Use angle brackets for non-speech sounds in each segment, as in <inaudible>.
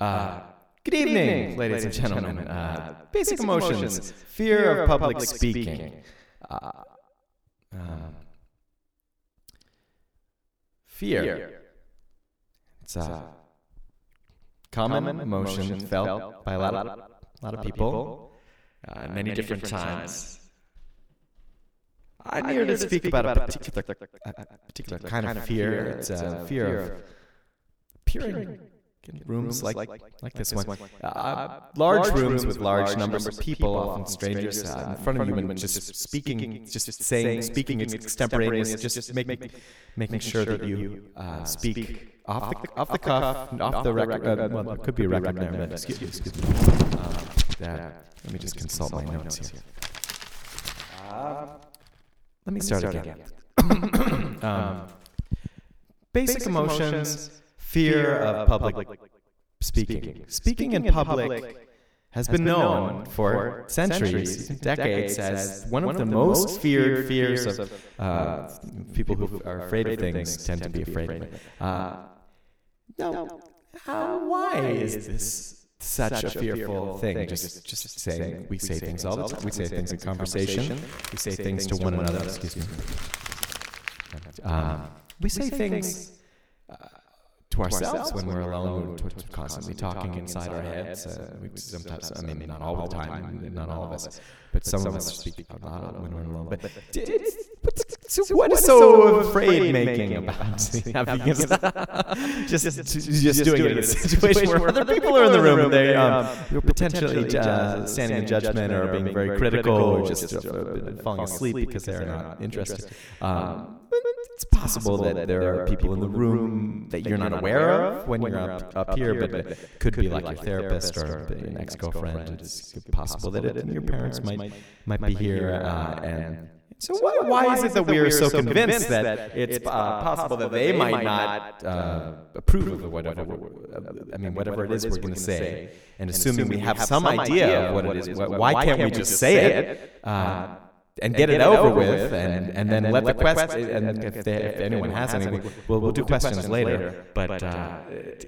uh, good evening, ladies and gentlemen. Uh, basic emotions, fear of public speaking. Uh, um, fear. It's a common emotion felt by a lot of, a lot of people uh, at many different times. I'm here to speak about a particular, a particular kind of fear. It's a fear of appearing in rooms like like this one, uh, large rooms with large numbers of people, often strangers, uh, in front of you, and just speaking, just just saying, speaking extemporaneous, just making making sure that you uh, speak off the off the cuff, off the record. Uh, well, it could be a record there, but excuse me, excuse me. That, let me just consult my notes here. Let me start again. <coughs> um, basic emotions fear of public speaking. Speaking in public has been known for centuries, decades, as one of the most feared fears of uh, people who are afraid of things tend to be afraid of it. Uh, now, how, why is this such a fearful thing? Just, just saying, we say things all the time. We say things in conversation. We say things to one another. Excuse me. Um, we say things. Uh, to ourselves when we're alone. We're constantly talking inside our heads. Uh, we sometimes, I mean, not all the time, not all of us, but some of us speak out loud when we're alone. But, <laughs> so what is so afraid making about having just, just doing it in a <laughs> situation where other people are in the room and they um, you're potentially uh, standing in judgment or being very critical or just uh, falling asleep because they're not interested. Um, it's possible that there are people in the room that you're not aware of when you're up, up here, but it could be like your therapist or an ex girlfriend. It's possible that it, your parents might might be here. Uh, and so, why, why is it that we're so convinced that it's uh, possible that they might not uh, approve of whatever? I mean, whatever it is we're going to say, and assuming we have some idea of what it is, why can't we just say it? And get, get, it over, over with, and, and, and then, then let the question, and if, they, if anyone has any, we'll, we'll, we'll do questions later. But uh,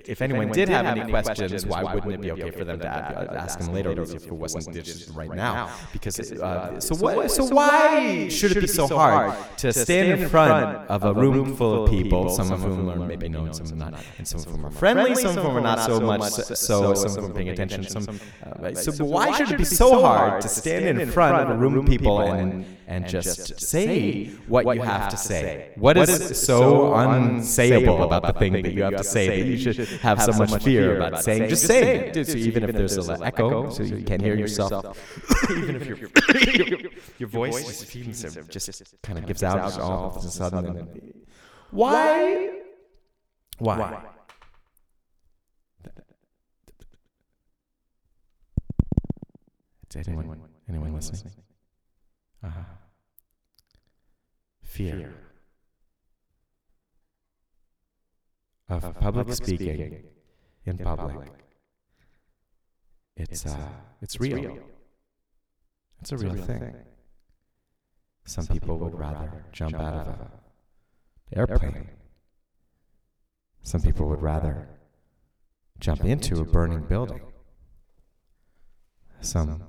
if anyone did have any questions, why wouldn't it be okay for them to ask them later if it wasn't just right now? Because uh, so what? So why should it be so hard to stand in front of a room full of people, some of whom are maybe known, some not, and some of whom are friendly, some of whom are not so much so, some of them are paying attention. Some, uh, so why should it be so hard to stand in front of a room of people and and, just say what you have to say. What is so unsayable about the thing that you have to say that you should have so much fear about saying? Just say it. So even if there's an echo, so you can't hear yourself, <laughs> even if your <laughs> <laughs> your voice just, just kind of gives out all of a sudden. Why? Why? Is anyone anyone listening? Fear of public speaking in public. It's uh, it's real. It's a real thing. Some people would rather jump out of an airplane. Some people would rather jump into a burning building. Some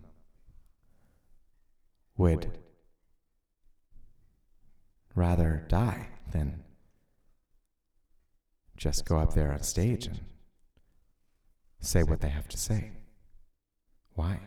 would rather die than just go up there on stage and say what they have to say. Why?